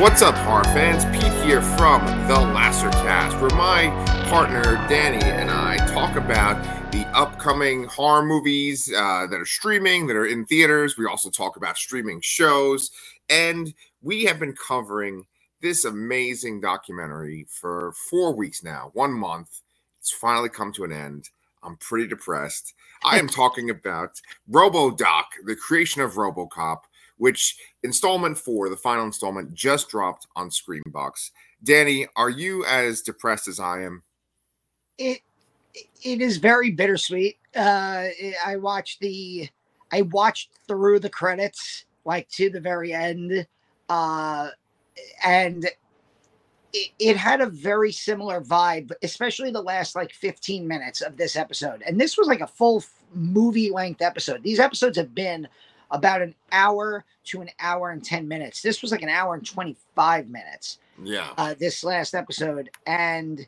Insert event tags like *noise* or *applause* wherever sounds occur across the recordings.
What's up, horror fans? Pete here from The Lasser Cast, where my partner Danny and I talk about the upcoming horror movies uh, that are streaming, that are in theaters. We also talk about streaming shows, and we have been covering this amazing documentary for four weeks now, one month. It's finally come to an end. I'm pretty depressed. I am *laughs* talking about RoboDoc, the creation of RoboCop, which installment four, the final installment, just dropped on Screambox. Danny, are you as depressed as I am? It it is very bittersweet. Uh, I watched the I watched through the credits like to the very end, uh, and it, it had a very similar vibe, especially the last like 15 minutes of this episode. And this was like a full movie length episode. These episodes have been about an hour to an hour and 10 minutes. This was like an hour and 25 minutes. Yeah. Uh, this last episode. And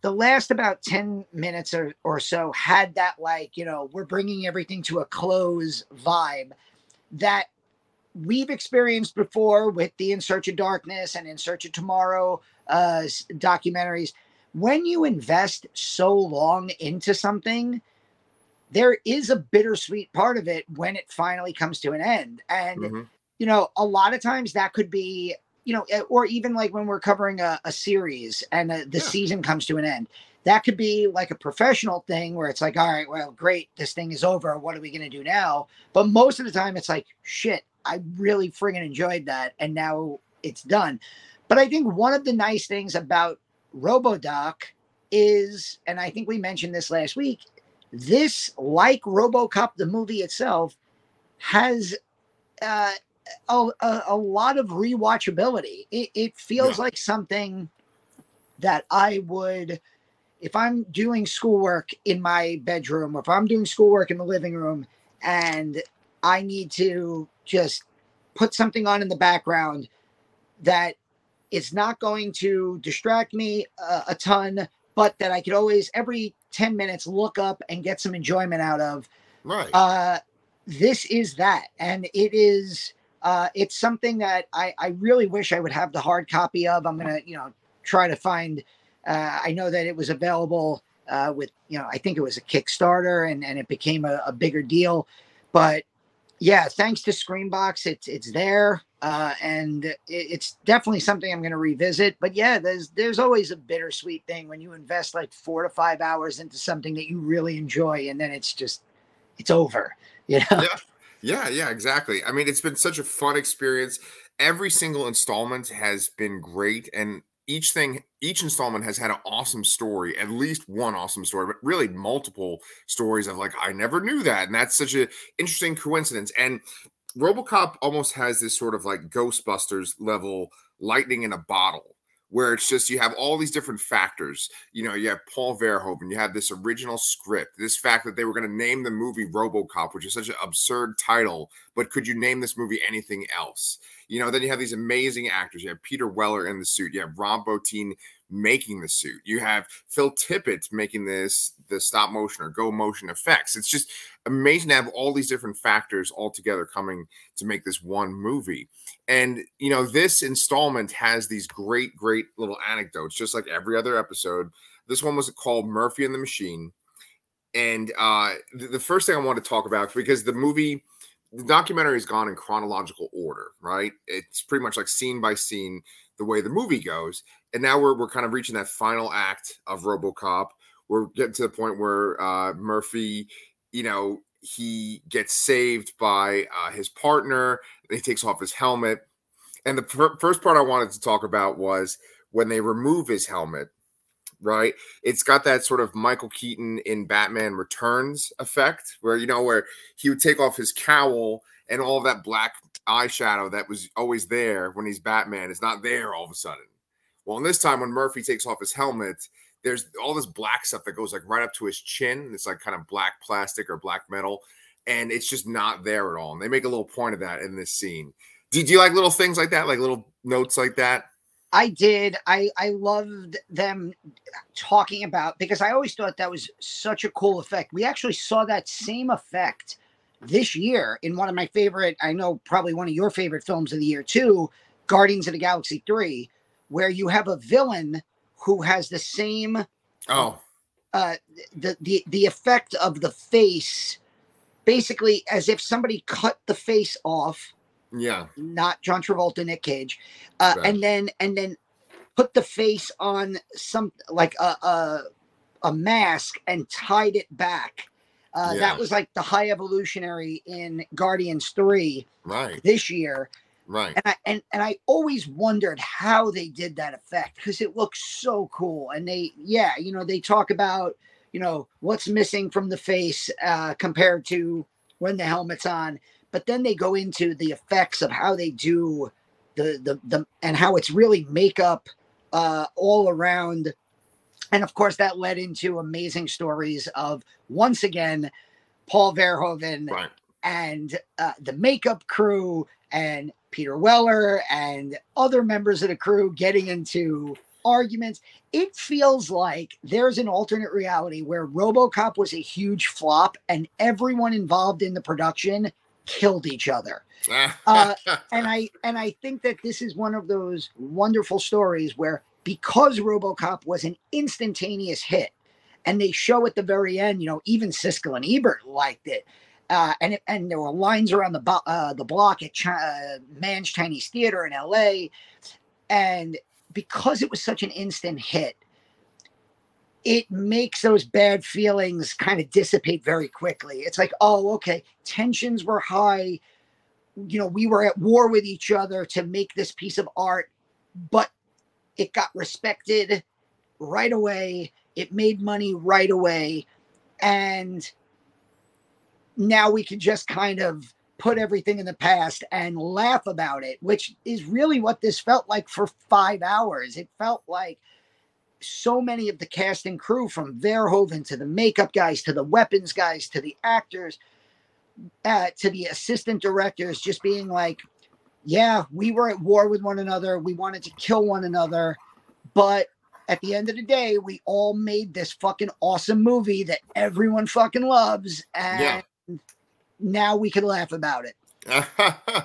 the last about 10 minutes or, or so had that, like, you know, we're bringing everything to a close vibe that we've experienced before with the In Search of Darkness and In Search of Tomorrow uh, documentaries. When you invest so long into something, there is a bittersweet part of it when it finally comes to an end. And, mm-hmm. you know, a lot of times that could be, you know, eh, or even like when we're covering a, a series and a, the yeah. season comes to an end, that could be like a professional thing where it's like, all right, well, great, this thing is over. What are we going to do now? But most of the time, it's like, shit, I really friggin' enjoyed that. And now it's done. But I think one of the nice things about RoboDoc is, and I think we mentioned this last week, this, like RoboCop, the movie itself, has uh, a, a, a, lot of rewatchability. It, it feels yeah. like something that I would, if I'm doing schoolwork in my bedroom, or if I'm doing schoolwork in the living room, and I need to just put something on in the background that is not going to distract me uh, a ton, but that I could always every 10 minutes look up and get some enjoyment out of. Right. Uh, this is that. And it is, uh, it's something that I, I really wish I would have the hard copy of. I'm going to, you know, try to find, uh, I know that it was available uh, with, you know, I think it was a Kickstarter and, and it became a, a bigger deal. But yeah, thanks to Screambox, it's it's there, uh, and it, it's definitely something I'm going to revisit. But yeah, there's there's always a bittersweet thing when you invest like four to five hours into something that you really enjoy, and then it's just it's over. *laughs* You know? Yeah, yeah, yeah, exactly. I mean, it's been such a fun experience. Every single installment has been great, and each thing each installment has had an awesome story at least one awesome story but really multiple stories of like i never knew that and that's such an interesting coincidence and robocop almost has this sort of like ghostbusters level lightning in a bottle where it's just you have all these different factors. You know, you have Paul Verhoeven, you have this original script, this fact that they were going to name the movie RoboCop, which is such an absurd title, but could you name this movie anything else? You know, then you have these amazing actors. You have Peter Weller in the suit. You have Rob Bottin making the suit. You have Phil Tippett making this the stop motion or go motion effects. It's just amazing to have all these different factors all together coming to make this one movie. And you know, this installment has these great, great little anecdotes, just like every other episode. This one was called Murphy and the Machine. And uh, the first thing I want to talk about because the movie the documentary has gone in chronological order, right? It's pretty much like scene by scene the way the movie goes. And now we're, we're kind of reaching that final act of Robocop. We're getting to the point where uh, Murphy, you know, he gets saved by uh, his partner. He takes off his helmet. And the pr- first part I wanted to talk about was when they remove his helmet right? It's got that sort of Michael Keaton in Batman Returns effect, where you know where he would take off his cowl and all that black eyeshadow that was always there when he's Batman is not there all of a sudden. Well, in this time when Murphy takes off his helmet, there's all this black stuff that goes like right up to his chin. It's like kind of black plastic or black metal, and it's just not there at all. And they make a little point of that in this scene. Do you like little things like that, like little notes like that? I did. I I loved them talking about because I always thought that was such a cool effect. We actually saw that same effect this year in one of my favorite. I know probably one of your favorite films of the year too, Guardians of the Galaxy 3, where you have a villain who has the same Oh, uh the the the effect of the face basically as if somebody cut the face off yeah. not John Travolta, Nick Cage, uh, Right. and then and then put the face on some like a a, a mask and tied it back. Uh, Yeah. That was like the high evolutionary in Guardians Three Right. this year, Right. and I and, and I always wondered how they did that effect because it looks so cool. And they, yeah, you know, they talk about you know what's missing from the face uh, compared to when the helmet's on, but then they go into the effects of how they do the the the and how it's really makeup uh, all around. And of course, that led into amazing stories of once again Paul Verhoeven Right. and uh, the makeup crew and Peter Weller and other members of the crew getting into arguments. It feels like there's an alternate reality where RoboCop was a huge flop and everyone involved in the production killed each other. *laughs* Uh, And I and I think that this is one of those wonderful stories where because RoboCop was an instantaneous hit and they show at the very end, you know, even Siskel and Ebert liked it. Uh, and it, and there were lines around the bo- uh, the block at Chi- uh, Mann's Chinese Theater in L.A. And because it was such an instant hit, it makes those bad feelings kind of dissipate very quickly. It's like, oh, okay, tensions were high. You know, we were at war with each other to make this piece of art, but it got respected right away. It made money right away. And now we can just kind of put everything in the past and laugh about it, which is really what this felt like for five hours. It felt like so many of the cast and crew, from Verhoeven to the makeup guys to the weapons guys to the actors uh, to the assistant directors, just being like, yeah, we were at war with one another. We wanted to kill one another. But at the end of the day, we all made this fucking awesome movie that everyone fucking loves. And now we can laugh about it. *laughs*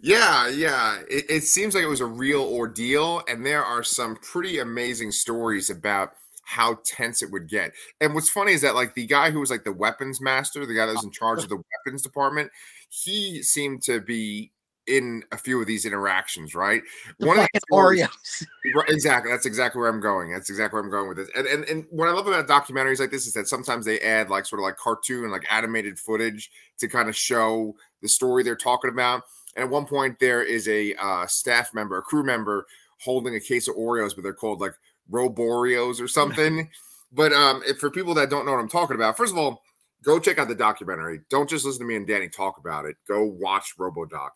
yeah, yeah. It, it seems like it was a real ordeal, and there are some pretty amazing stories about how tense it would get. And what's funny is that like the guy who was like the weapons master, the guy that was in charge of the weapons department, he seemed to be in a few of these interactions, right? The One of the Oreos. *laughs* Exactly. That's exactly where I'm going. That's exactly where I'm going with this. And, and and what I love about documentaries like this is that sometimes they add like sort of like cartoon, like animated footage to kind of show the story they're talking about. And at one point, there is a uh, staff member, a crew member, holding a case of Oreos, but they're called like Roboreos or something. *laughs* but um, if, for people that don't know what I'm talking about, first of all, go check out the documentary. Don't just listen to me and Danny talk about it. Go watch RoboDoc.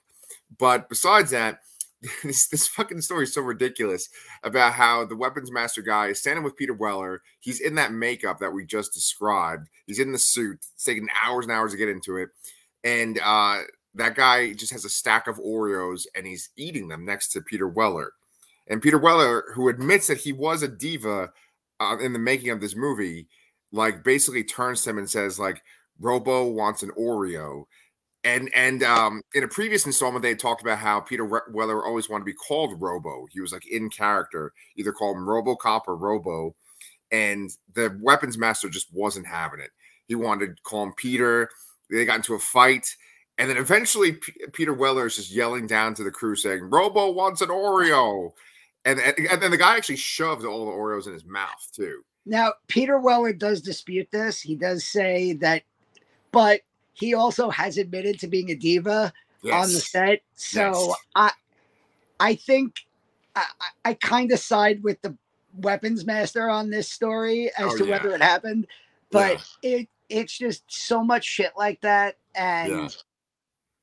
But besides that, *laughs* this this fucking story is so ridiculous about how the weapons master guy is standing with Peter Weller. He's in that makeup that we just described. He's in the suit. It's taking hours and hours to get into it. And uh that guy just has a stack of Oreos and he's eating them next to Peter Weller. And Peter Weller, who admits that he was a diva uh, in the making of this movie, like basically turns to him and says, like, Robo wants an Oreo. And and um, in a previous installment, they had talked about how Peter Weller always wanted to be called Robo. He was like in character, either call him RoboCop or Robo. And the weapons master just wasn't having it. He wanted to call him Peter. They got into a fight. And then eventually, P- Peter Weller is just yelling down to the crew saying, Robo wants an Oreo. And, and, and then the guy actually shoved all the Oreos in his mouth, too. Now, Peter Weller does dispute this. He does say that, but he also has admitted to being a diva on the set. So Yes. I, I think I, I kind of side with the weapons master on this story as Oh, to yeah. whether it happened, but it it's just so much shit like that, and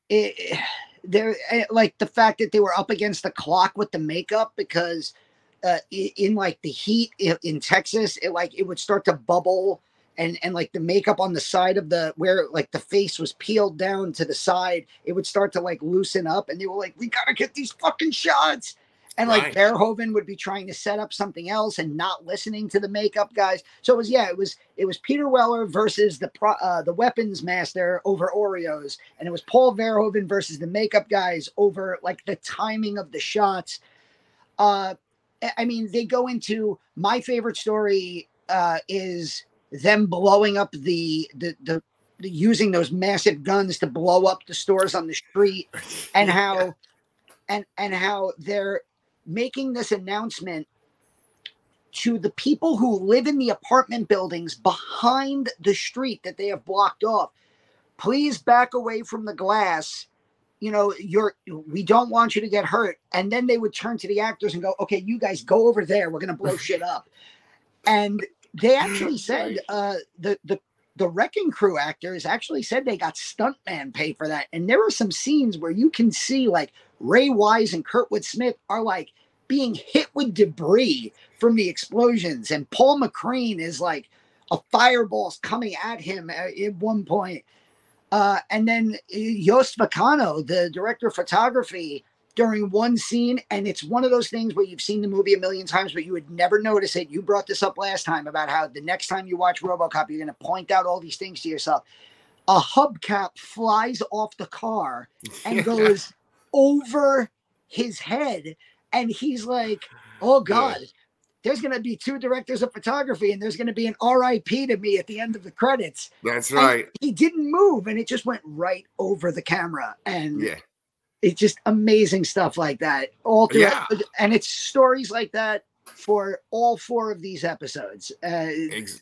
it there eh, like the fact that they were up against the clock with the makeup because uh, in like the heat i- in Texas, it like it would start to bubble and and like the makeup on the side of the where like the face was peeled down to the side, it would start to like loosen up, and they were like, "We gotta get these fucking shots." and like Right. Verhoeven would be trying to set up something else and not listening to the makeup guys. So it was yeah, it was it was Peter Weller versus the pro, uh, the weapons master over Oreos, and it was Paul Verhoeven versus the makeup guys over like the timing of the shots. Uh, I- I mean, they go into my favorite story uh, is them blowing up the the the. the using those massive guns to blow up the stores on the street *laughs* and how and and how they're making this announcement to the people who live in the apartment buildings behind the street that they have blocked off. Please back away from the glass. You know you're we don't want you to get hurt. And then they would turn to the actors and go okay you guys go over there. We're going to blow *laughs* shit up. And they actually said uh the the the wrecking crew actors actually said they got stuntman pay for that. And there are some scenes where you can see like ray wise and kurtwood smith are like being hit with debris from the explosions. And paul mccrane is like a fireball's coming at him at, at one point. Uh, and then uh, Jost Vacano, the director of photography, during one scene, and it's one of those things where you've seen the movie a million times, but you would never notice it. You brought this up last time about how the next time you watch RoboCop, you're going to point out all these things to yourself. A hubcap flies off the car *laughs* and goes over his head, and he's like, "Oh God." There's going to be two directors of photography, and there's going to be an RIP to me at the end of the credits That's and right. he didn't move and it just went right over the camera and Yeah. It's just amazing stuff like that all through Yeah. and it's stories like that for all four of these episodes uh, ex-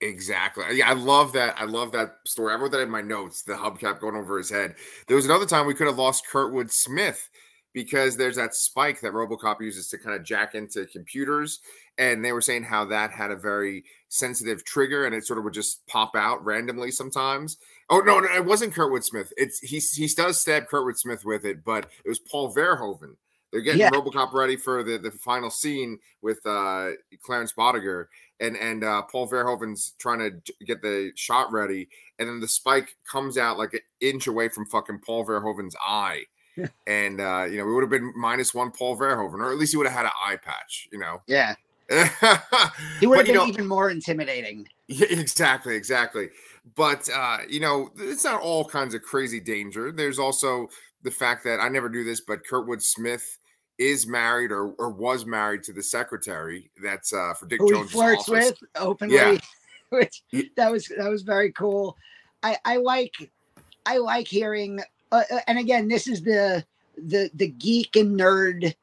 exactly. Yeah, I love that. I love that story. I wrote that in my notes. The hubcap going over his head. There was another time we could have lost Kurtwood Smith because there's that spike that RoboCop uses to kind of jack into computers, and they were saying how that had a very sensitive trigger, and it sort of would just pop out randomly sometimes. Oh no, no it wasn't Kurtwood Smith. It's he. He does stab Kurtwood Smith with it, but it was Paul Verhoeven. They're getting Yeah. RoboCop ready for the, the final scene with uh, Clarence Boddicker, and and uh, Paul Verhoeven's trying to get the shot ready, and then the spike comes out like an inch away from fucking Paul Verhoeven's eye, and uh, you know we would have been minus one Paul Verhoeven, or at least he would have had an eye patch, you know. yeah *laughs* he would have been know, even more intimidating yeah, exactly, exactly. But uh, you know, it's not all kinds of crazy danger. There's also the fact that I never knew this, but Kurtwood Smith is married or, or was married to the secretary. That's uh, for Dick who he Jones' flirts office. with openly Yeah. *laughs* which that was that was very cool i i like i like hearing uh, uh, and again this is the the the geek and nerd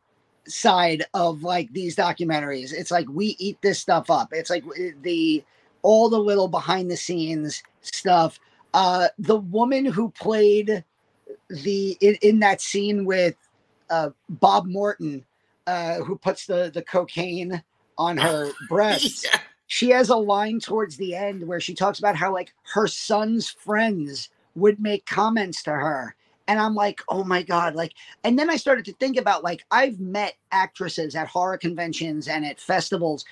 side of like these documentaries it's like we eat this stuff up it's like uh, the all the little behind the scenes stuff uh the woman who played the in, in that scene with uh bob morton uh who puts the the cocaine on *laughs* her breasts Yeah. she has a line towards the end where she talks about how like her son's friends would make comments to her and i'm like oh my god like and then i started to think about like i've met actresses at horror conventions and at festivals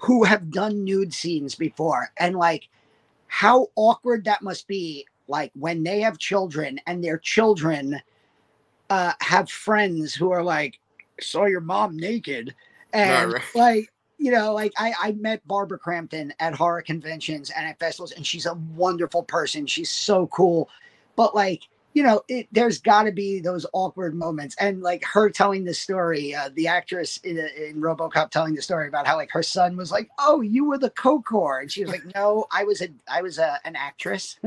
who have done nude scenes before and like how awkward that must be like when they have children and their children uh have friends who are like saw your mom naked. And right. like you know like I, I met barbara crampton at horror conventions and at festivals and she's a wonderful person. She's so cool. But like you know it, there's got to be those awkward moments and like her telling the story uh, the actress in, in robocop telling the story about how like her son was like oh you were the co-core and she was like no i was a i was a, an actress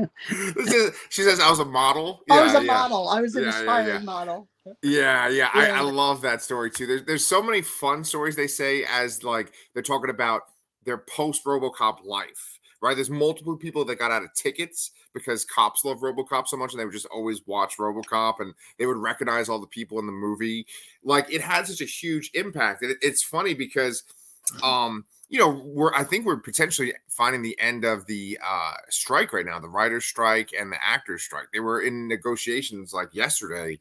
she says I was a model. *laughs* i was a yeah. model i was an Yeah, yeah, aspiring yeah. model Yeah, yeah, I, Yeah. I love that story too. There's there's so many fun stories they say as like they're talking about their post RoboCop life, right? There's multiple people that got out of tickets because cops love RoboCop so much, and they would just always watch RoboCop, and they would recognize all the people in the movie. Like it had such a huge impact, and it, it's funny because, um, you know, we're I think we're potentially finding the end of the uh strike right now, the writers' strike and the actors' strike. They were in negotiations like yesterday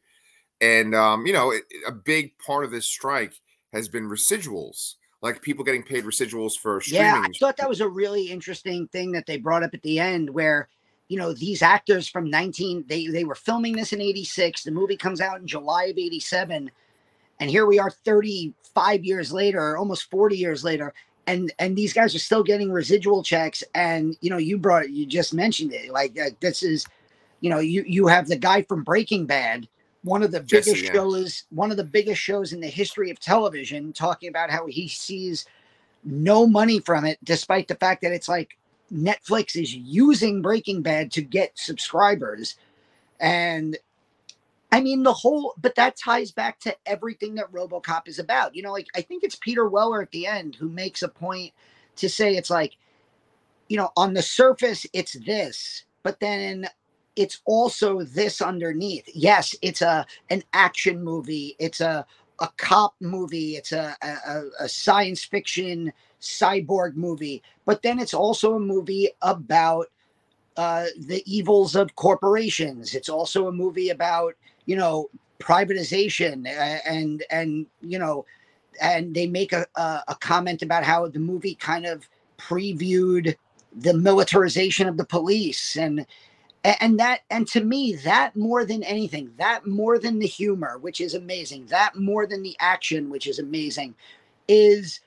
and um, you know, it, a big part of this strike has been residuals, like people getting paid residuals for streaming. Yeah, I thought that *laughs* was a really interesting thing that they brought up at the end where you know these actors from 19 they they were filming this in 86 the movie comes out in July of 87 And here we are 35 years later, almost 40 years later, and and these guys are still getting residual checks and you know you brought you just mentioned it like uh, this is you know you you have the guy from breaking bad one of the Jesse, biggest yeah. shows one of the biggest shows in the history of television talking about how he sees no money from it despite the fact that it's like netflix is using breaking bad to get subscribers and I mean, the whole, but that ties back to everything that Robocop is about. You know, like I think it's Peter Weller at the end who makes a point to say it's like, you know, on the surface, it's this, but then it's also this underneath. Yes, it's a an action movie. It's a a cop movie. It's a, a, a science fiction cyborg movie, but then it's also a movie about uh, the evils of corporations. It's also a movie about you know privatization and and you know and they make a, a, a comment about how the movie kind of previewed the militarization of the police and and that and to me that more than anything that more than the humor which is amazing that more than the action which is amazing is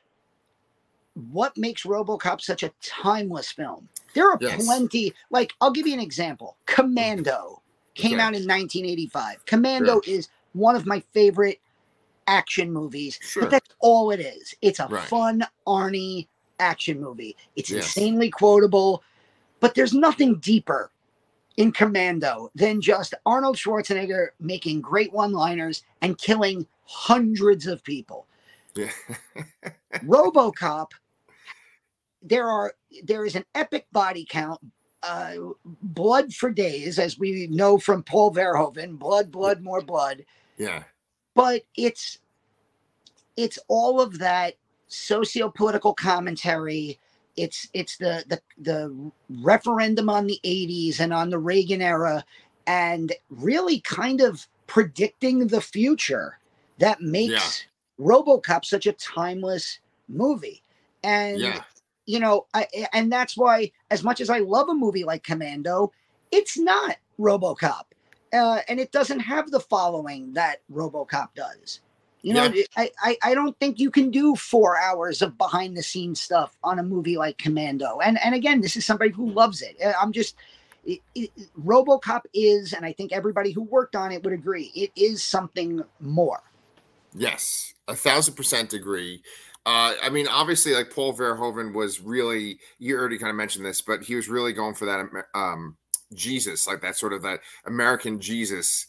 what makes robocop such a timeless film there are yes. plenty like i'll give you an example commando came okay. out in 1985. Commando is one of my favorite action movies, sure. but that's all it is. It's a right. fun Arnie action movie. It's yes. insanely quotable, but there's nothing deeper in Commando than just Arnold Schwarzenegger making great one-liners and killing hundreds of people. Yeah. *laughs* RoboCop there are there is an epic body count uh, blood for days, as we know from Paul Verhoeven, blood, blood, more blood. Yeah. But it's it's all of that socio-political commentary. It's it's the the the referendum on the 80s and on the Reagan era and really kind of predicting the future that makes yeah. RoboCop such a timeless movie. And yeah you know, I, and that's why, as much as I love a movie like Commando, it's not RoboCop, uh, and it doesn't have the following that RoboCop does. You know, yeah. I, I, I don't think you can do four hours of behind the scenes stuff on a movie like Commando. And and again, this is somebody who loves it. Uh, I'm just it, it, RoboCop is, and I think everybody who worked on it would agree, it is something more. Yes, a thousand percent agree. Uh, I mean, obviously, like Paul Verhoeven was really, you already kind of mentioned this, but he was really going for that um, Jesus, like that sort of that American Jesus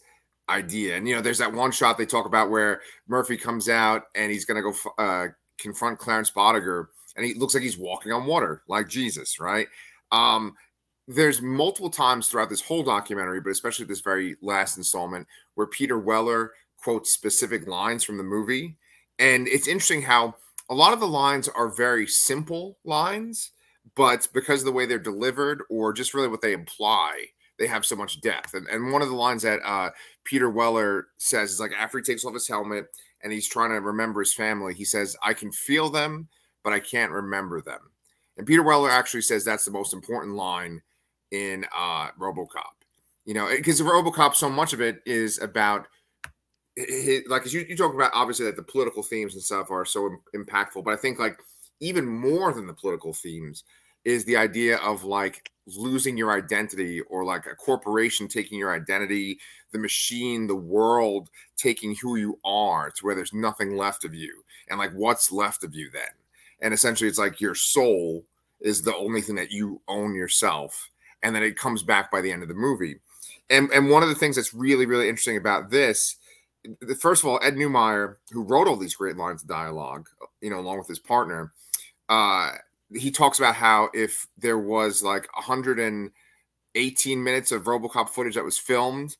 idea. And, you know, there's that one shot they talk about where Murphy comes out and he's going to go uh, confront Clarence Boddicker and he looks like he's walking on water, like Jesus, right? Um, there's multiple times throughout this whole documentary, but especially this very last installment, where Peter Weller quotes specific lines from the movie. And it's interesting how a lot of the lines are very simple lines, but because of the way they're delivered or just really what they imply, they have so much depth. And, and one of the lines that uh, Peter Weller says is like after he takes off his helmet and he's trying to remember his family, he says, I can feel them, but I can't remember them. And Peter Weller actually says that's the most important line in uh, Robocop. You know, because Robocop, so much of it is about his, like as you, you talk about obviously that the political themes and stuff are so impactful but i think like even more than the political themes is the idea of like losing your identity or like a corporation taking your identity the machine the world taking who you are to where there's nothing left of you and like what's left of you then? And essentially it's like your soul is the only thing that you own yourself and then it comes back by the end of the movie. And and one of the things that's really really interesting about this first of all, Ed Neumeier, who wrote all these great lines of dialogue, you know, along with his partner, uh, he talks about how if there was like 118 minutes of RoboCop footage that was filmed,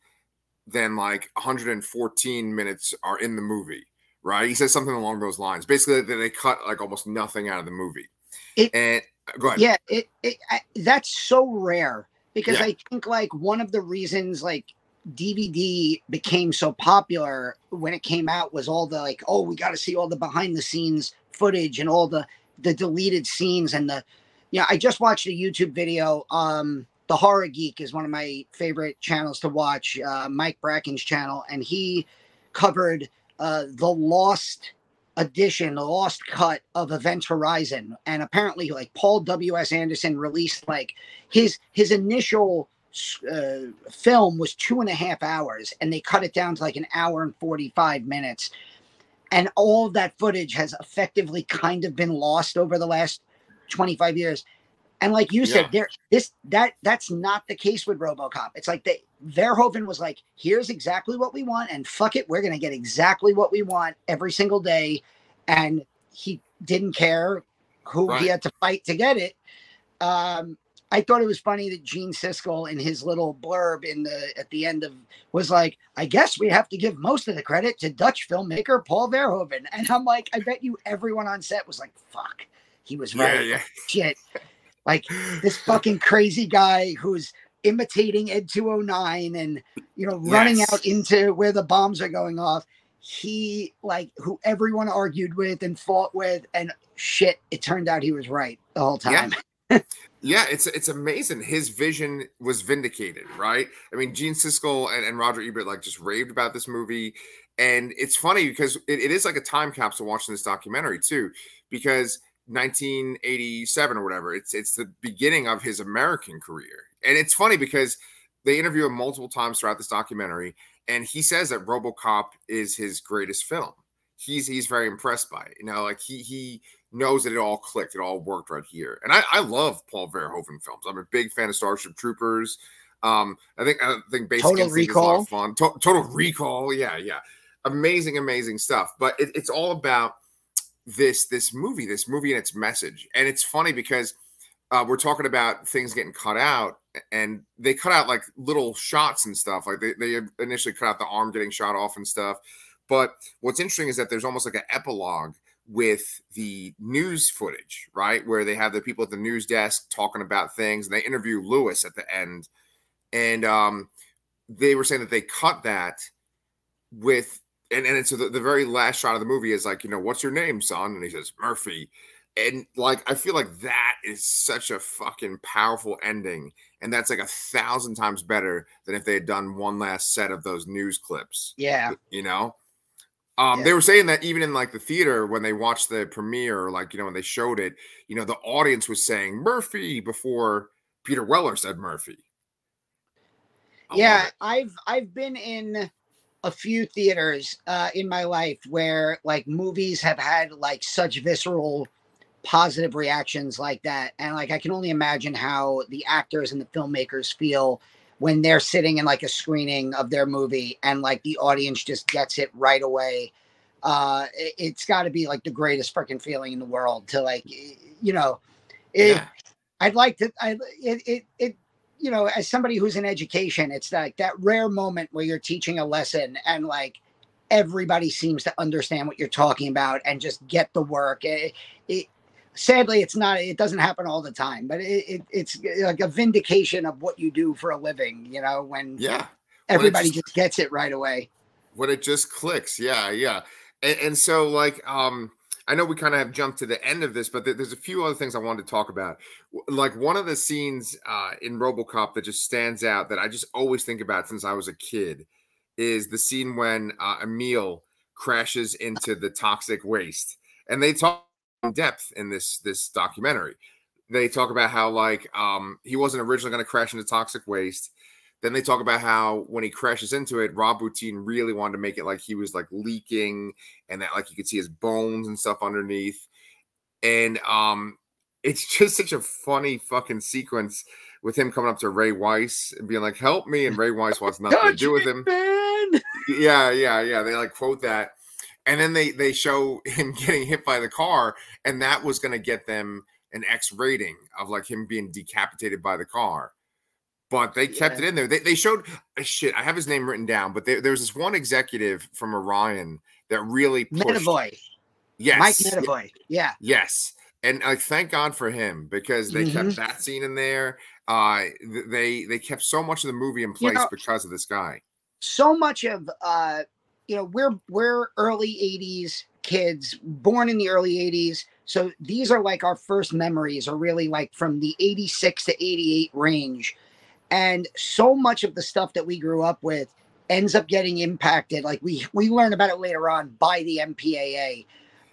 then like 114 minutes are in the movie, right? He says something along those lines. Basically, that they cut like almost nothing out of the movie. It, and go ahead. Yeah, it, it I, that's so rare because yeah. I think like one of the reasons like DVD became so popular when it came out was all the like, oh, we got to see all the behind the scenes footage and all the the deleted scenes and the yeah. I just watched a YouTube video. Um, the Horror Geek is one of my favorite channels to watch. Uh, Mike Bracken's channel, and he covered uh, the lost edition, the lost cut of Event Horizon, and apparently, like Paul W. S. Anderson released like his his initial uh, film was two and a half hours, and they cut it down to like an hour and forty five minutes, and all that footage has effectively kind of been lost over the last twenty five years. And like you said, yeah. there this that that's not the case with RoboCop. It's like they Verhoeven was like, here's exactly what we want, and fuck it, we're gonna get exactly what we want every single day. And he didn't care who right. he had to fight to get it. Um, I thought it was funny that Gene Siskel in his little blurb in the at the end of was like, I guess we have to give most of the credit to Dutch filmmaker Paul Verhoeven. And I'm like, I bet you everyone on set was like, fuck, he was right. Yeah, yeah. Shit. *laughs* Like this fucking crazy guy who's imitating Ed 209 and you know running yes. out into where the bombs are going off. He like who everyone argued with and fought with and shit. It turned out he was right the whole time. Yeah. *laughs* yeah, it's it's amazing. His vision was vindicated, right? I mean, Gene Siskel and, and Roger Ebert like just raved about this movie, and it's funny because it, it is like a time capsule watching this documentary too, because 1987 or whatever. It's it's the beginning of his American career, and it's funny because they interview him multiple times throughout this documentary, and he says that RoboCop is his greatest film. He's he's very impressed by it. You know, like he he knows that it all clicked, it all worked right here. And I, I love Paul Verhoeven films. I'm a big fan of Starship Troopers. Um, I think I think Basic Total Recall. is a lot of fun. To- Total Recall, yeah, yeah, amazing, amazing stuff. But it, it's all about this this movie, this movie and its message. And it's funny because uh, we're talking about things getting cut out, and they cut out like little shots and stuff. Like they, they initially cut out the arm getting shot off and stuff. But what's interesting is that there's almost like an epilogue with the news footage, right? Where they have the people at the news desk talking about things, and they interview Lewis at the end. And um, they were saying that they cut that with and and so the, the very last shot of the movie is like, you know, what's your name, son? And he says Murphy. And like I feel like that is such a fucking powerful ending. And that's like a thousand times better than if they had done one last set of those news clips. Yeah. You know? Um, yeah. they were saying that even in like the theater when they watched the premiere, like you know, when they showed it, you know, the audience was saying Murphy before Peter Weller said Murphy. I yeah, I've I've been in a few theaters uh, in my life where like movies have had like such visceral positive reactions like that and like i can only imagine how the actors and the filmmakers feel when they're sitting in like a screening of their movie and like the audience just gets it right away uh it, has got to be like the greatest freaking feeling in the world to like you know it yeah. i'd like to i it, it it you know, as somebody who's in education, it's like that rare moment where you're teaching a lesson and like everybody seems to understand what you're talking about and just get the work. It, it, sadly, it's not, it doesn't happen all the time, but it, it, it's like a vindication of what you do for a living, you know, when yeah, everybody just, just, gets it right away. When it just clicks. Yeah. Yeah. And, and so like, um, I know we kind of have jumped to the end of this, but there's a few other things I wanted to talk about. Like one of the scenes uh, in RoboCop that just stands out that I just always think about since I was a kid is the scene when uh, Emil crashes into the toxic waste, and they talk depth in this this documentary. They talk about how like um, he wasn't originally going to crash into toxic waste then they talk about how when he crashes into it, Rob Bottin really wanted to make it like he was like leaking and that like you could see his bones and stuff underneath. And um *laughs* it's just such a funny fucking sequence with him coming up to Ray Wise and being like, "Help me!" and Ray Wise wants nothing to do with him. Man. Yeah, yeah, yeah. They like quote that, and then they they show *laughs* him getting hit by the car, and that was going to get them an X rating of like him being decapitated by the car but they kept yeah. it in there. They, they showed uh, shit. I have his name written down, but there, there was this one executive from Orion that really pushed. Medavoy. Yes, Mike Medavoy. Yeah. Yes, and like thank God for him because they mm-hmm. kept that scene in there. Uh, they they kept so much of the movie in place you know, because of this guy. So much of uh, you know, we're we're early '80s kids, born in the early '80s. So these are like our first memories, are really like from the '86 to '88 range and so much of the stuff that we grew up with ends up getting impacted. Like we we learn about it later on by the MPAA.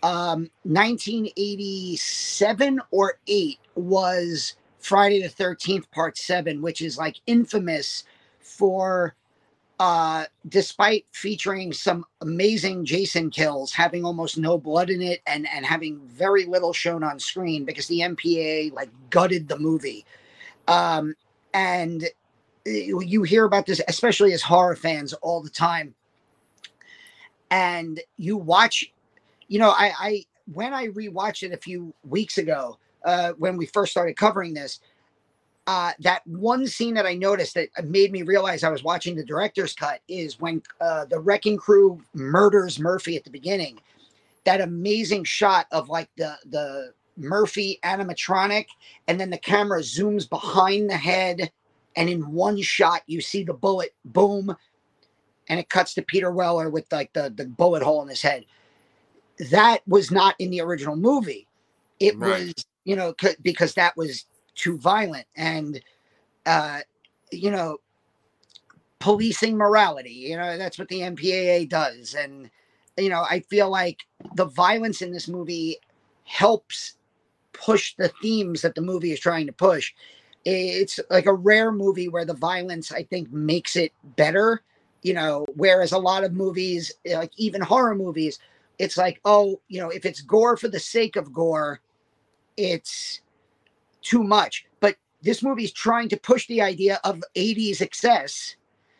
Um, 1987 or eight was Friday the 13th, part seven, which is like infamous for uh despite featuring some amazing jason kills having almost no blood in it and and having very little shown on screen because the mpa like gutted the movie. Um and you hear about this especially as horror fans all the time. And you watch you know i i when i rewatched it a few weeks ago uh when we first started covering this uh, that one scene that I noticed that made me realize I was watching the director's cut is when uh, the wrecking crew murders Murphy at the beginning. That amazing shot of like the the Murphy animatronic, and then the camera zooms behind the head, and in one shot you see the bullet boom, and it cuts to Peter Weller with like the the bullet hole in his head. That was not in the original movie. It right. was you know because that was too violent. And uh you know policing morality you know that's what the mpaa does. And you know i feel like the violence in this movie helps push the themes that the movie is trying to push. It's like a rare movie where the violence i think makes it better you know whereas a lot of movies like even horror movies it's like oh you know if it's gore for the sake of gore it's too much. But this movie is trying to push the idea of 80s excess.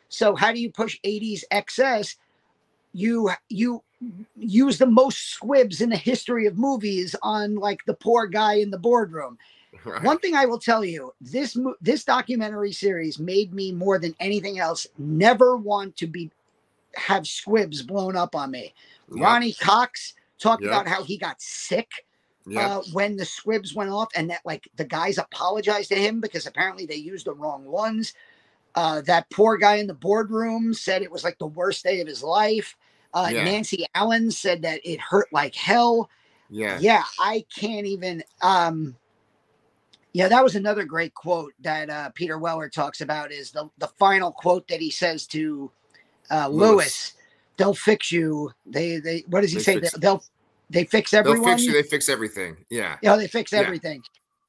So how do you push 80s excess? You you use the most squibs in the history of movies on like the poor guy in the boardroom. *laughs* Right. One thing I will tell you, this this documentary series made me more than anything else never want to be have squibs blown up on me. Yep. Ronny Cox talked yep. about how he got sick uh, when the squibs went off and that like the guys apologized to him because apparently they used the wrong ones. Uh, that poor guy in the boardroom said it was like the worst day of his life. Uh, yeah. Nancy Allen said that it hurt like hell. Yeah. Yeah. I can't even. Um, yeah, that was another great quote that uh, Peter Weller talks about is the, the final quote that he says to uh, Lewis. Lewis. They'll fix you. They they what does he they say? Fix- they'll they fix everyone. They'll fix you. They fix everything. Yeah. Yeah. They fix everything.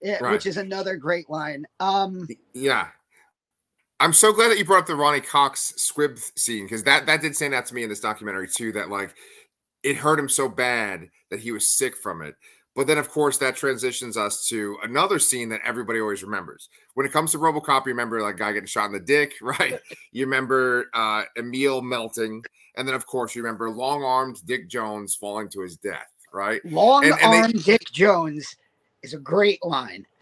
Yeah. right. Which is another great line. Um. Yeah. I'm so glad that you brought up the Ronny Cox squib scene because that that did stand out to me in this documentary too. That like it hurt him so bad that he was sick from it. But then, of course, that transitions us to another scene that everybody always remembers. When it comes to RoboCop, you remember like guy getting shot in the dick, *laughs* right? you remember uh, Emil melting, and then, of course, you remember long armed Dick Jones falling to his death, right? Long armed Dick Jones is a great line. *laughs*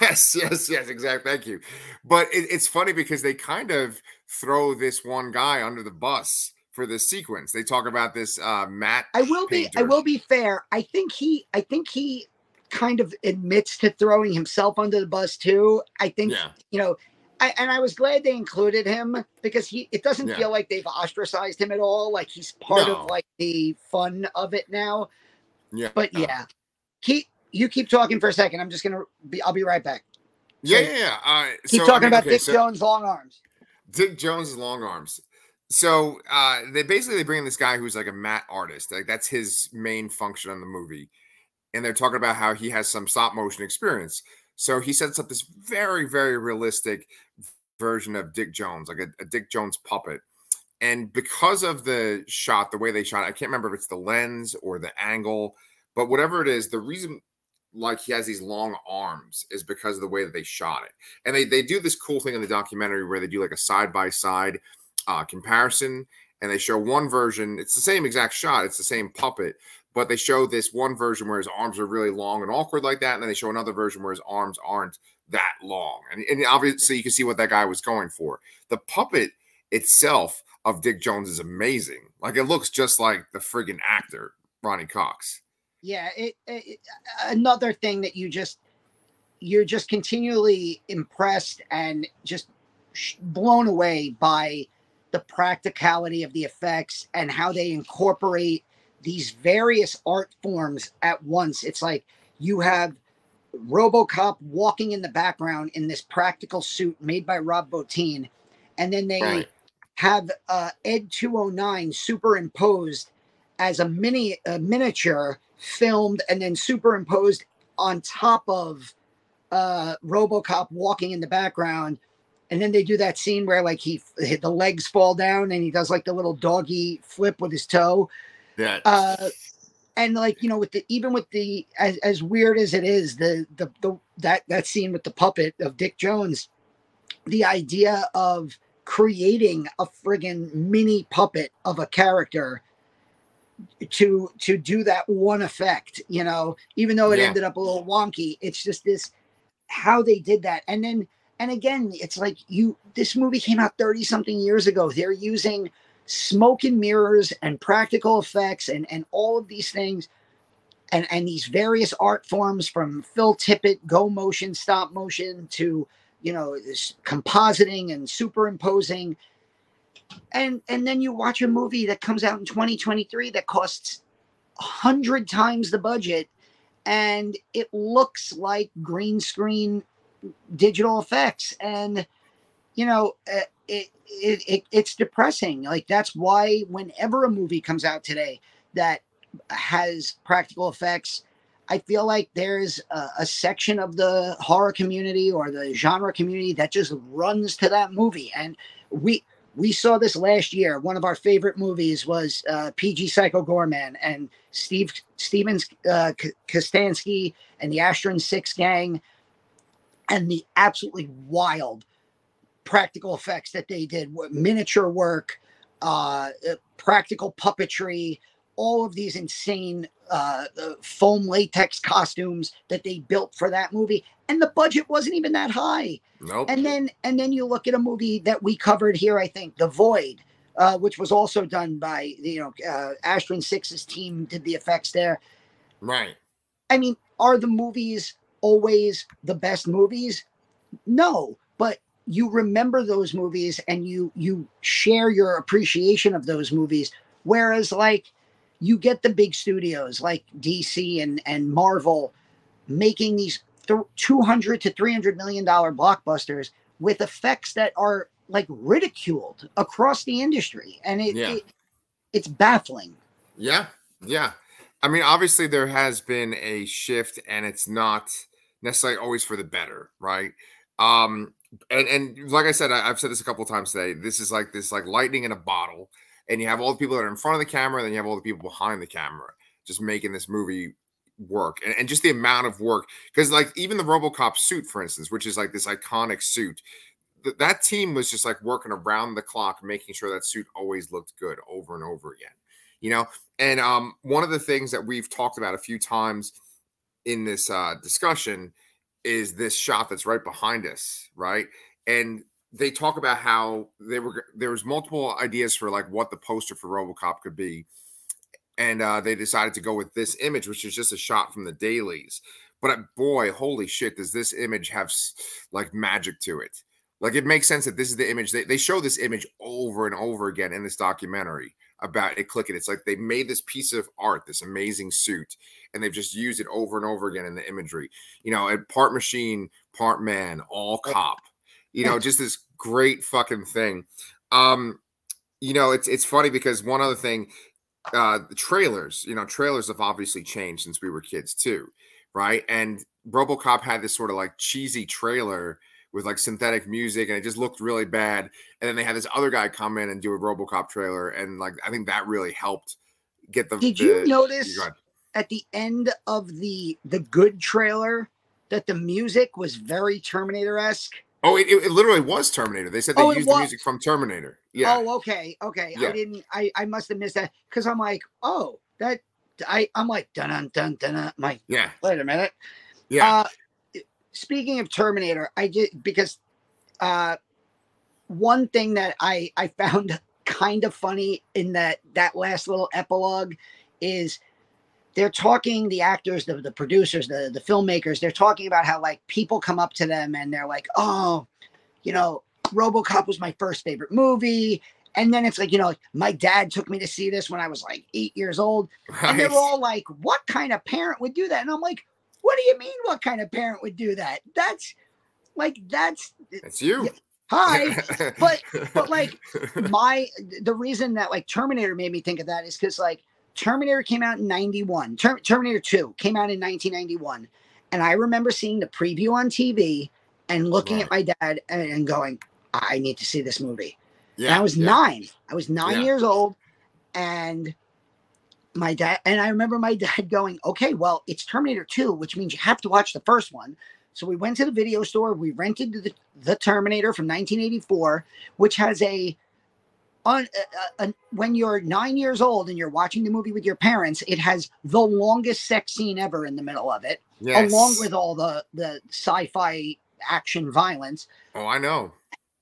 Yes, yes, yes, exactly. Thank you. But it, it's funny because they kind of throw this one guy under the bus for this sequence. They talk about this uh Matt. I will painter. be I will be fair. I think he I think he kind of admits to throwing himself under the bus too. I think yeah. you know I, and I was glad they included him because he it doesn't yeah. feel like they've ostracized him at all. Like he's part no. of like the fun of it now. Yeah. But yeah. Keep you keep talking for a second. I'm just gonna be I'll be right back. So, yeah, yeah, yeah. Uh, keep so, talking I mean, about okay, Dick so, Jones' long arms. Dick Jones' long arms. So uh, they basically they bring in this guy who's like a matte artist. Like that's his main function on the movie, and they're talking about how he has some stop motion experience. So he sets up this very very realistic version of Dick Jones, like a, a Dick Jones puppet. And because of the shot, the way they shot, it, I can't remember if it's the lens or the angle, but whatever it is, the reason like he has these long arms is because of the way that they shot it. And they they do this cool thing in the documentary where they do like a side by side uh, comparison, and they show one version. It's the same exact shot. It's the same puppet, but they show this one version where his arms are really long and awkward like that, and then they show another version where his arms aren't that long. And, and obviously, you can see what that guy was going for. The puppet itself of Dick Jones is amazing. Like it looks just like the friggin' actor Ronny Cox. Yeah, it, it, another thing that you just you're just continually impressed and just blown away by the practicality of the effects and how they incorporate these various art forms at once. It's like you have RoboCop walking in the background in this practical suit made by Rob Bottin, and then they right. have uh, Ed 209 superimposed as a mini a miniature filmed and then superimposed on top of uh, RoboCop walking in the background. And then they do that scene where like he the legs fall down and he does like the little doggy flip with his toe. Yeah. Uh, and like you know, with the even with the as, as weird as it is, the, the the that that scene with the puppet of Dick Jones, the idea of creating a friggin' mini puppet of a character to to do that one effect you know even though it Yeah. ended up a little wonky it's just this how they did that and then and again it's like you this movie came out 30 something years ago. They're using smoke and mirrors and practical effects and and all of these things. And and these various art forms from Phil Tippett go motion stop motion to you know this compositing and superimposing. And and then you watch a movie that comes out in 2023 that costs a hundred times the budget. And it looks like green screen digital effects. And you know uh, it, it, it it's depressing. Like that's why whenever a movie comes out today that has practical effects i feel like there's a, a section of the horror community or the genre community that just runs to that movie. And we we saw this last year. One of our favorite movies was uh, PG Psycho Goreman and Steve Stevens uh, Kostanski and the Astron Six Gang, and the absolutely wild practical effects that they did miniature work, uh, uh, practical puppetry, all of these insane uh, uh, foam latex costumes that they built for that movie, and the budget wasn't even that high Nope. and then and then you look at a movie that we covered here i think the void uh, which was also done by you know uh, astron six's team did the effects there right. i mean are the movies always the best movies no but you remember those movies and you you share your appreciation of those movies whereas like you get the big studios like dc and and marvel making these th- 200 to 300 million dollar blockbusters with effects that are like ridiculed across the industry and it, Yeah. it it's baffling Yeah, yeah. I mean, obviously there has been a shift, and it's not necessarily always for the better, right? Um, and and like I said, I, I've said this a couple times today. This is like this like lightning in a bottle, and you have all the people that are in front of the camera, and then you have all the people behind the camera, just making this movie work, and, and just the amount of work. Because like even the RoboCop suit, for instance, which is like this iconic suit, th- that team was just like working around the clock, making sure that suit always looked good over and over again. You know, and um, one of the things that we've talked about a few times in this uh, discussion is this shot that's right behind us, right? And they talk about how they were there was multiple ideas for like what the poster for RoboCop could be, and uh, they decided to go with this image, which is just a shot from the dailies. But uh, boy, holy shit, does this image have like magic to it? Like it makes sense that this is the image. They, they show this image over and over again in this documentary about it clicking. It's like they made this piece of art, this amazing suit, and they've just used it over and over again in the imagery. You know, and part machine, part man, all cop. You know, just this great fucking thing. Um, you know, it's it's funny because one other thing, uh, the trailers, you know, trailers have obviously changed since we were kids too, right? And RoboCop had this sort of like cheesy trailer with like synthetic music and it just looked really bad. And then they had this other guy come in and do a RoboCop trailer, and like I think that really helped get the. Did you notice at the end of the the good trailer that the music was very Terminator-esque? Oh, it, it, it literally was Terminator. They said they Oh, used the music from Terminator. Yeah. Oh, okay, okay. Yeah. I didn't. I I must have missed that because I'm like, oh, that. I I'm like dun dun dun dun. dun. I'm like, yeah. wait a minute. Yeah. Uh, speaking of Terminator, I did because uh, one thing that I I found *laughs* kind of funny in that that last little epilogue is they're talking the actors the, the producers the the filmmakers they're talking about how like people come up to them and they're like oh you know robocop was my first favorite movie. And then it's like you know my dad took me to see this when i was like eight years old. And they're all like, what kind of parent would do that? And I'm like, what do you mean, what kind of parent would do that? That's like, that's It's you. hi. *laughs* But but like my the reason that like Terminator made me think of that is because like Terminator came out in 91. Ter- Terminator 2 came out in 1991. And I remember seeing the preview on TV and looking Right. at my dad and, and going, I need to see this movie. yeah, and I was yeah. nine. I was nine Yeah. years old. And my dad, and I remember my dad *laughs* going, okay, well, it's Terminator 2, which means you have to watch the first one. So we went to the video store. We rented the, the Terminator from 1984, which has a on uh, uh, when you're nine years old and you're watching the movie with your parents, it has the longest sex scene ever in the middle of it, Yes. along with all the the sci-fi action violence. Oh, I know.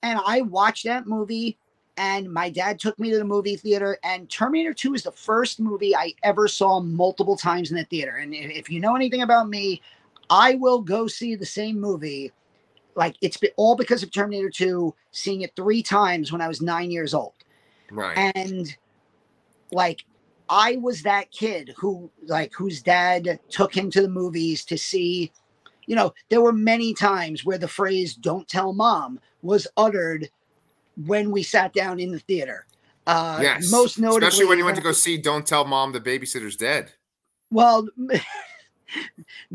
And I watched that movie, and my dad took me to the movie theater. And Terminator 2 is the first movie I ever saw multiple times in the theater. And if, you know anything about me, I will go see the same movie. Like it's all because of Terminator 2, seeing it three times when I was nine years old Right. and like i was that kid who like whose dad took him to the movies to see you know there were many times where the phrase don't tell mom was uttered when we sat down in the theater uh yes. most notably especially when you went to go see "Don't Tell Mom the Babysitter's Dead." well *laughs*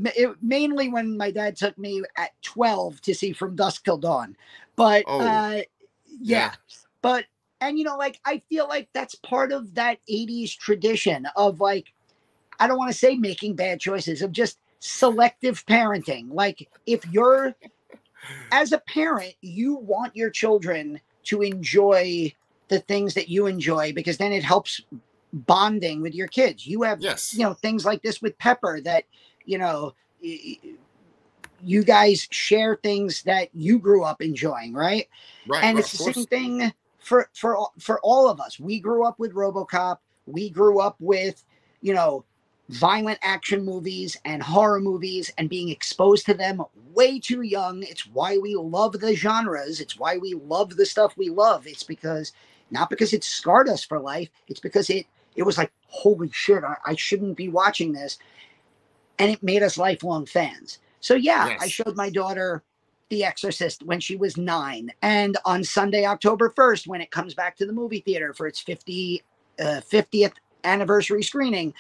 it- mainly when my dad took me at 12 to see from dusk till dawn but Oh, uh yeah. yeah. but and you know like i feel like that's part of that 80s tradition of like i don't want to say making bad choices of just selective parenting like if you're as a parent you want your children to enjoy the things that you enjoy because then it helps bonding with your kids you have Yes. you know things like this with pepper that you know you guys share things that you grew up enjoying right Right. and well, it's the same thing for for for all of us we grew up with robocop we grew up with you know violent action movies and horror movies and being exposed to them way too young. It's why we love the genres. It's why we love the stuff we love. It's because not because it scarred us for life. It's because it it was like holy shit i, I shouldn't be watching this. And it made us lifelong fans. So yeah i showed my daughter the Exorcist when she was nine. And on Sunday, October 1st, when it comes back to the movie theater for its 50, uh, 50th anniversary screening,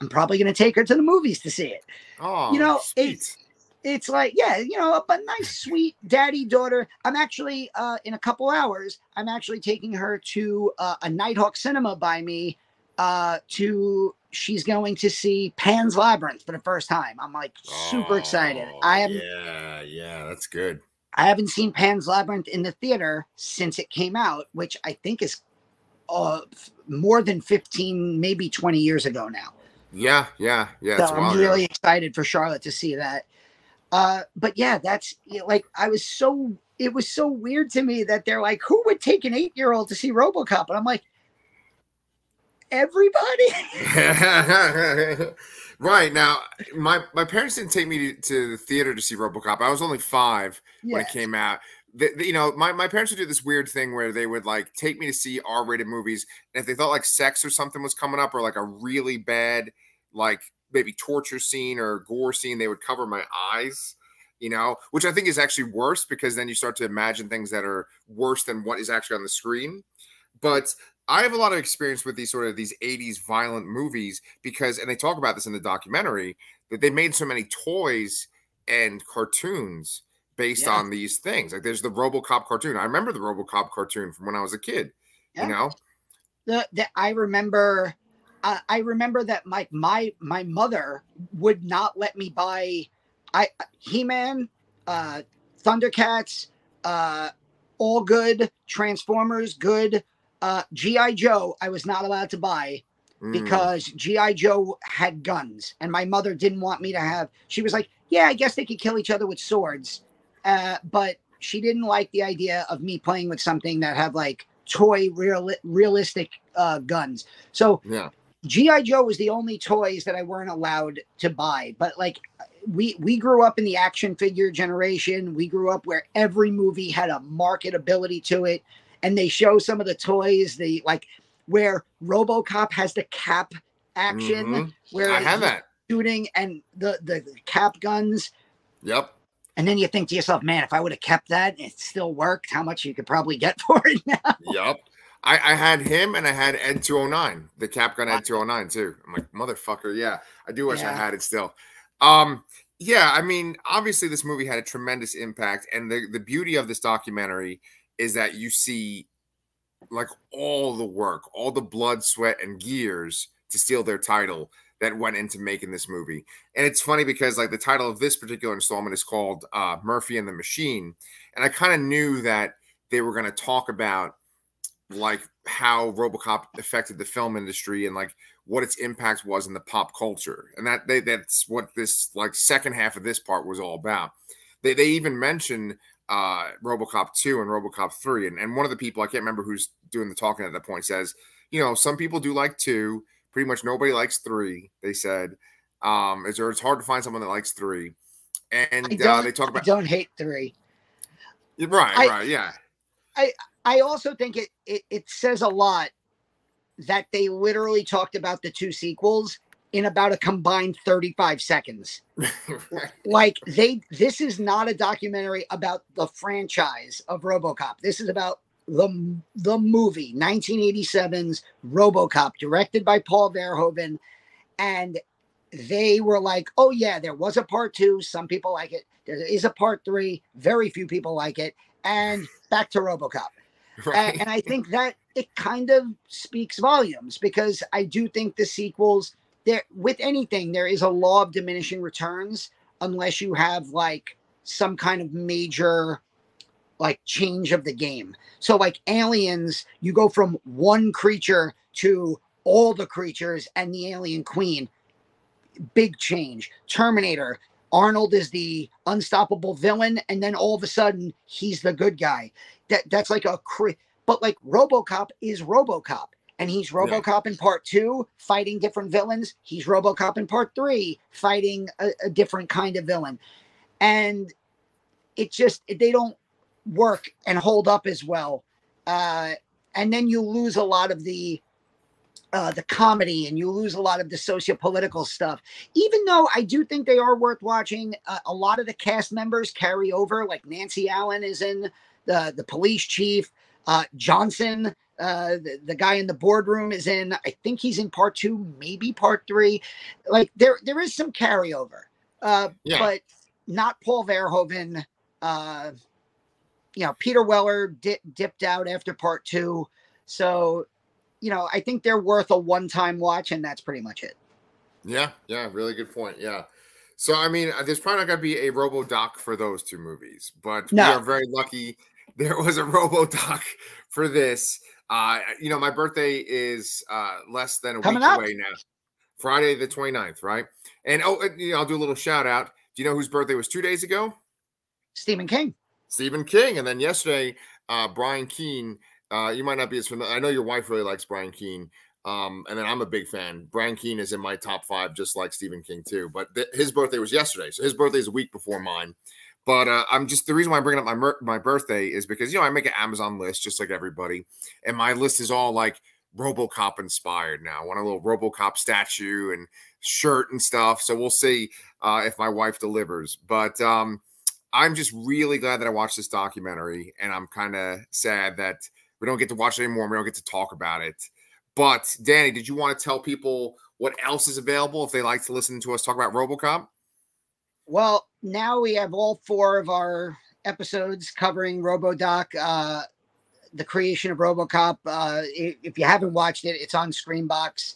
I'm probably going to take her to the movies to see it. Oh, you know, sweet. it's- It's like, yeah, you know, a, nice, sweet daddy daughter. I'm actually, uh, in a couple hours, I'm actually taking her to uh, a Nighthawk cinema by me uh, to, she's going to see Pan's Labyrinth for the first time. I'm like super excited. Oh, I am Yeah, yeah, that's good. I haven't seen Pan's Labyrinth in the theater since it came out, which I think is uh, more than 15, maybe 20 years ago now. Yeah, yeah, yeah. so It's a while I'm really excited for Charlotte to see that. Uh, but yeah, that's you know, like I was so it was so weird to me that they're like, who would take an eight year old to see Robocop? And I'm like, everybody. *laughs* right now, my my parents didn't take me to, to the theater to see RoboCop. I was only five when it came out. The, the- you know, my, my parents would do this weird thing where they would like take me to see R rated movies. And if they thought like sex or something was coming up or like a really bad, like maybe torture scene or gore scene, they would cover my eyes, you know, which I think is actually worse because then you start to imagine things that are worse than what is actually on the screen. But I have a lot of experience with these sort of these 80s violent movies because, and they talk about this in the documentary, that they made so many toys and cartoons based Yeah. on these things. Like there's the RoboCop cartoon. I remember the RoboCop cartoon from when I was a kid. Yeah. You know, the, the I remember uh, I remember that my my my mother would not let me buy I He-Man, uh Thundercats, uh all good, Transformers good, uh GI Joe I was not allowed to buy Mm, because GI Joe had guns and my mother didn't want me to have she was like, "Yeah, I guess they could kill each other with swords." Uh but she didn't like the idea of me playing with something that had like toy real realistic uh guns. So yeah, GI Joe was the only toys that I weren't allowed to buy. But like we we grew up in the action figure generation. We grew up where every movie had a marketability to it, and they show some of the toys. The like where RoboCop has the cap action, Mhm. where I have that. shooting and the the cap guns. Yep. And then you think to yourself, man, if I would have kept that, it still worked. How much you could probably get *laughs* for it now? Yep. I, I had him and I had Ed 209, the Cap Gun Ed 209 too. I'm like, motherfucker, yeah. I do wish yeah. I had it still. Um, yeah, I mean, obviously this movie had a tremendous impact, and the, the beauty of this documentary is that you see like all the work, all the blood, sweat, and gears to steal their title that went into making this movie. And it's funny because like the title of this particular installment is called uh, Murphy and the Machine, and I kind of knew that they were going to talk about like how RoboCop affected the film industry and like what its impact was in the pop culture, and that they, that's what this like second half of this part was all about. They they even mention uh, RoboCop two and RoboCop three, and and one of the people I can't remember who's doing the talking at that point says, you know, some people do like two, pretty much nobody likes three. They said, um, it's, it's hard to find someone that likes three, and uh, they talk about I don't hate three. Right, I, right, yeah. I I also think it, it it says a lot that they literally talked about the two sequels in about a combined 35 seconds. *laughs* like they this is not a documentary about the franchise of RoboCop. This is about the the movie 1987's RoboCop directed by Paul Verhoeven and they were like, "Oh yeah, there was a part 2, some people like it. There is a part 3, very few people like it." And back to RoboCop. *laughs* Right. And, and I think that it kind of speaks volumes because I do think the sequels there with anything there is a law of diminishing returns unless you have like some kind of major like change of the game. So like aliens, you go from one creature to all the creatures and the alien queen. Big change. Terminator, Arnold is the unstoppable villain and then all of a sudden he's the good guy. That that's like a cre- but like RoboCop is RoboCop, and he's RoboCop yeah. in part two, fighting different villains. He's RoboCop in part three, fighting a, a different kind of villain, and it just they don't work and hold up as well. Uh, and then you lose a lot of the uh, the comedy and you lose a lot of the socio-political stuff. Even though I do think they are worth watching, uh, a lot of the cast members carry over. Like Nancy Allen is in the the police chief. Uh, Johnson, uh, the, the guy in the boardroom is in. I think he's in part two, maybe part three. Like there, there is some carryover, uh, yeah. but not Paul Verhoeven. Uh, you know, Peter Weller di- dipped out after part two, so you know, I think they're worth a one-time watch, and that's pretty much it. Yeah, yeah, really good point. Yeah. So I mean, uh, there's probably not going to be a Robo Doc for those two movies, but no. we are very lucky *laughs* there was a robo doc for this. Uh, you know, my birthday is uh, less than a Coming week up. away now. Friday the 29th, right? And oh, you know, I'll do a little shout out. Do you know whose birthday was two days ago? Stephen King. Stephen King. And then yesterday, uh, Brian Keene. Uh, you might not be as familiar. I know your wife really likes Brian Keene. Um, and then I'm a big fan. Brian Keene is in my top five, just like Stephen King too. But th- his birthday was yesterday, so his birthday is a week before mine. But uh, I'm just the reason why I'm bringing up my mer- my birthday is because you know I make an Amazon list just like everybody, and my list is all like RoboCop inspired now. I want a little RoboCop statue and shirt and stuff. So we'll see uh, if my wife delivers. But um, I'm just really glad that I watched this documentary, and I'm kind of sad that we don't get to watch it anymore. we don't get to talk about it. But Danny, did you want to tell people what else is available if they like to listen to us talk about RoboCop? Well, now we have all four of our episodes covering RoboDoc, uh, the creation of RoboCop. Uh, if you haven't watched it, it's on Screambox.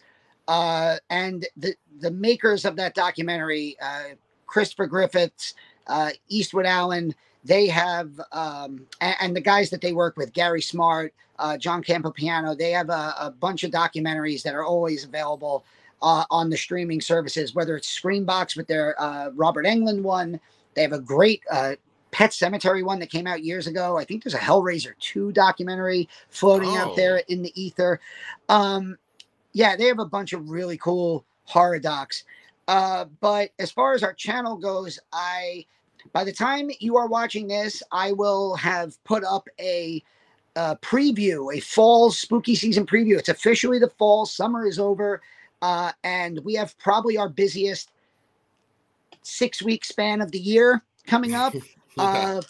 Uh, and the the makers of that documentary, uh, Christopher Griffiths, uh, Eastwood Allen, they have, um, and, and, the guys that they work with, Gary Smart, uh, John Campopiano, they have a, a bunch of documentaries that are always available uh, on the streaming services, whether it's Screambox with their uh, Robert Englund one. They have a great uh, Pet Sematary one that came out years ago. I think there's a Hellraiser 2 documentary floating oh. out there in the ether. Um, yeah, they have a bunch of really cool horror docs. Uh, but as far as our channel goes, I by the time you are watching this, I will have put up a, a preview, a fall spooky season preview. It's officially the fall. Summer is over. Uh, and we have probably our busiest six week span of the year. coming *laughs* up. yeah. uh,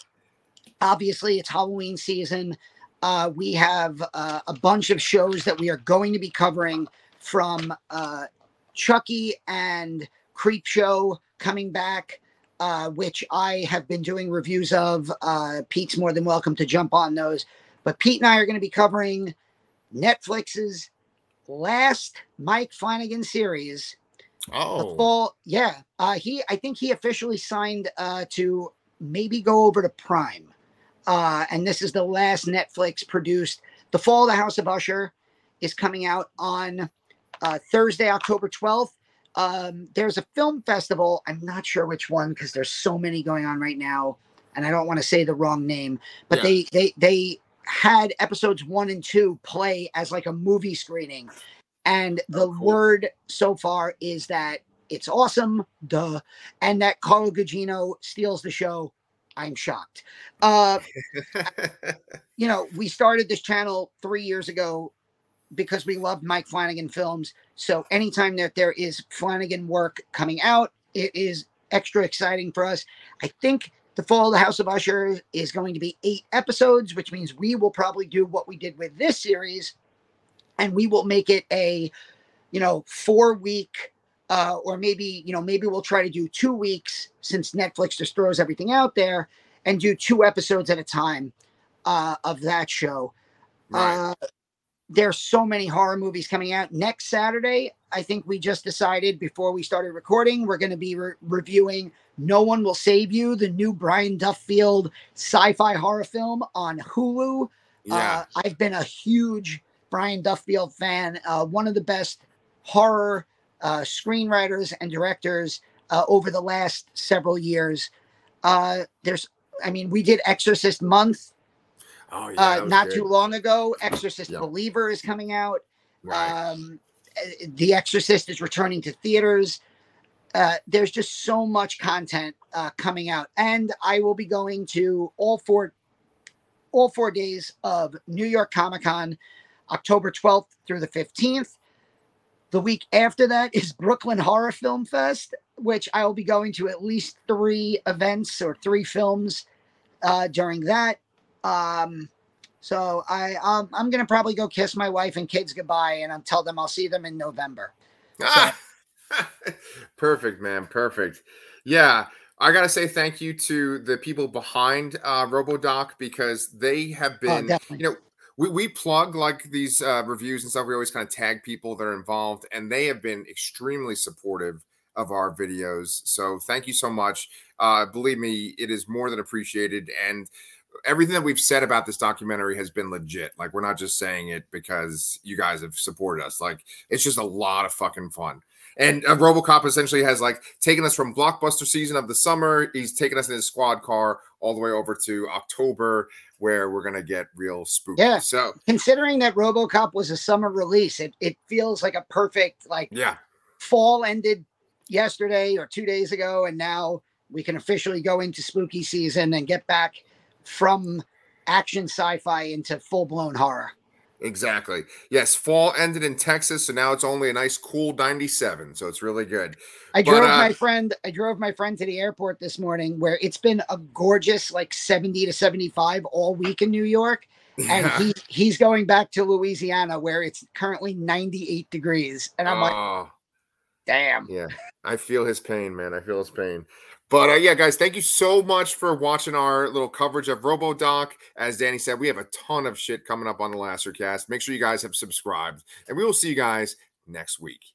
obviously, it's Halloween season. Uh, we have uh, a bunch of shows that we are going to be covering from uh, Chucky and Creep Show coming back, uh, which I have been doing reviews of. Uh, Pete's more than welcome to jump on those. But Pete and I are going to be covering Netflix's last Mike Flanagan series. Oh, the full, yeah. Uh, he, I think he officially signed uh, to maybe go over to Prime. Uh, and this is the last Netflix produced. The Fall of the House of Usher is coming out on uh, Thursday, October 12th. Um, there's a film festival. I'm not sure which one because there's so many going on right now, and I don't want to say the wrong name. But yeah. they they they had episodes one and two play as like a movie screening, and the oh, cool. word so far is that it's awesome, duh, and that Carla Gugino steals the show I'm shocked. Uh, *laughs* you know, we started this channel three years ago because we love Mike Flanagan films. So anytime that there is Flanagan work coming out, it is extra exciting for us. I think the Fall of the House of Usher is going to be eight episodes, which means we will probably do what we did with this series, and we will make it a, you know, four week uh, or maybe you know maybe we'll try to do two weeks since Netflix just throws everything out there and do two episodes at a time uh, of that show. Right. Uh, there's so many horror movies coming out next Saturday. I think we just decided before we started recording, we're going to be re- reviewing No One Will Save You, the new Brian Duffield sci fi horror film on Hulu. Yeah. Uh, I've been a huge Brian Duffield fan, uh, one of the best horror uh, screenwriters and directors uh, over the last several years. Uh, there's, I mean, we did Exorcist Month oh, yeah, uh, not good. too long ago. Exorcist yep. Believer is coming out. Right. Um, uh, the Exorcist is returning to theaters. Uh, there's just so much content uh, coming out, and I will be going to all four, all four days of New York Comic Con, October 12th through the 15th. The week after that is Brooklyn Horror Film Fest, which I will be going to at least three events or three films uh, during that. Um, so I um, I'm gonna probably go kiss my wife and kids goodbye, and I'll tell them I'll see them in November. Ah, *laughs* perfect, man. Perfect. Yeah. I gotta say thank you to the people behind uh, RoboDoc because they have oh, been, oh, you know, we, we plug like these uh, reviews and stuff. We always kind of tag people that are involved, and they have been extremely supportive of our videos. So thank you so much. Uh, believe me, it is more than appreciated. And everything that we've said about this documentary has been legit. Like we're not just saying it because you guys have supported us. Like it's just a lot of fucking fun. And uh, RoboCop essentially has like taken us from blockbuster season of the summer. He's taken us in his squad car all the way over to October, where we're gonna get real spooky. Yeah. So considering that RoboCop was a summer release, it it feels like a perfect like yeah fall ended yesterday or two days ago, and now we can officially go into spooky season and get back from action sci-fi into full-blown horror. Exactly. Yes, fall ended in Texas, so now it's only a nice cool 97. So it's really good. I but, drove uh, my friend. I drove my friend to the airport this morning, where it's been a gorgeous like 70 to 75 all week in New York, and yeah. he he's going back to Louisiana, where it's currently 98 degrees, and I'm like, oh. damn. Yeah, I feel his pain, man. I feel his pain. But uh, yeah, guys, thank you so much for watching our little coverage of RoboDoc. As Danny said, we have a ton of shit coming up on the Lasercast. Make sure you guys have subscribed, and we will see you guys next week.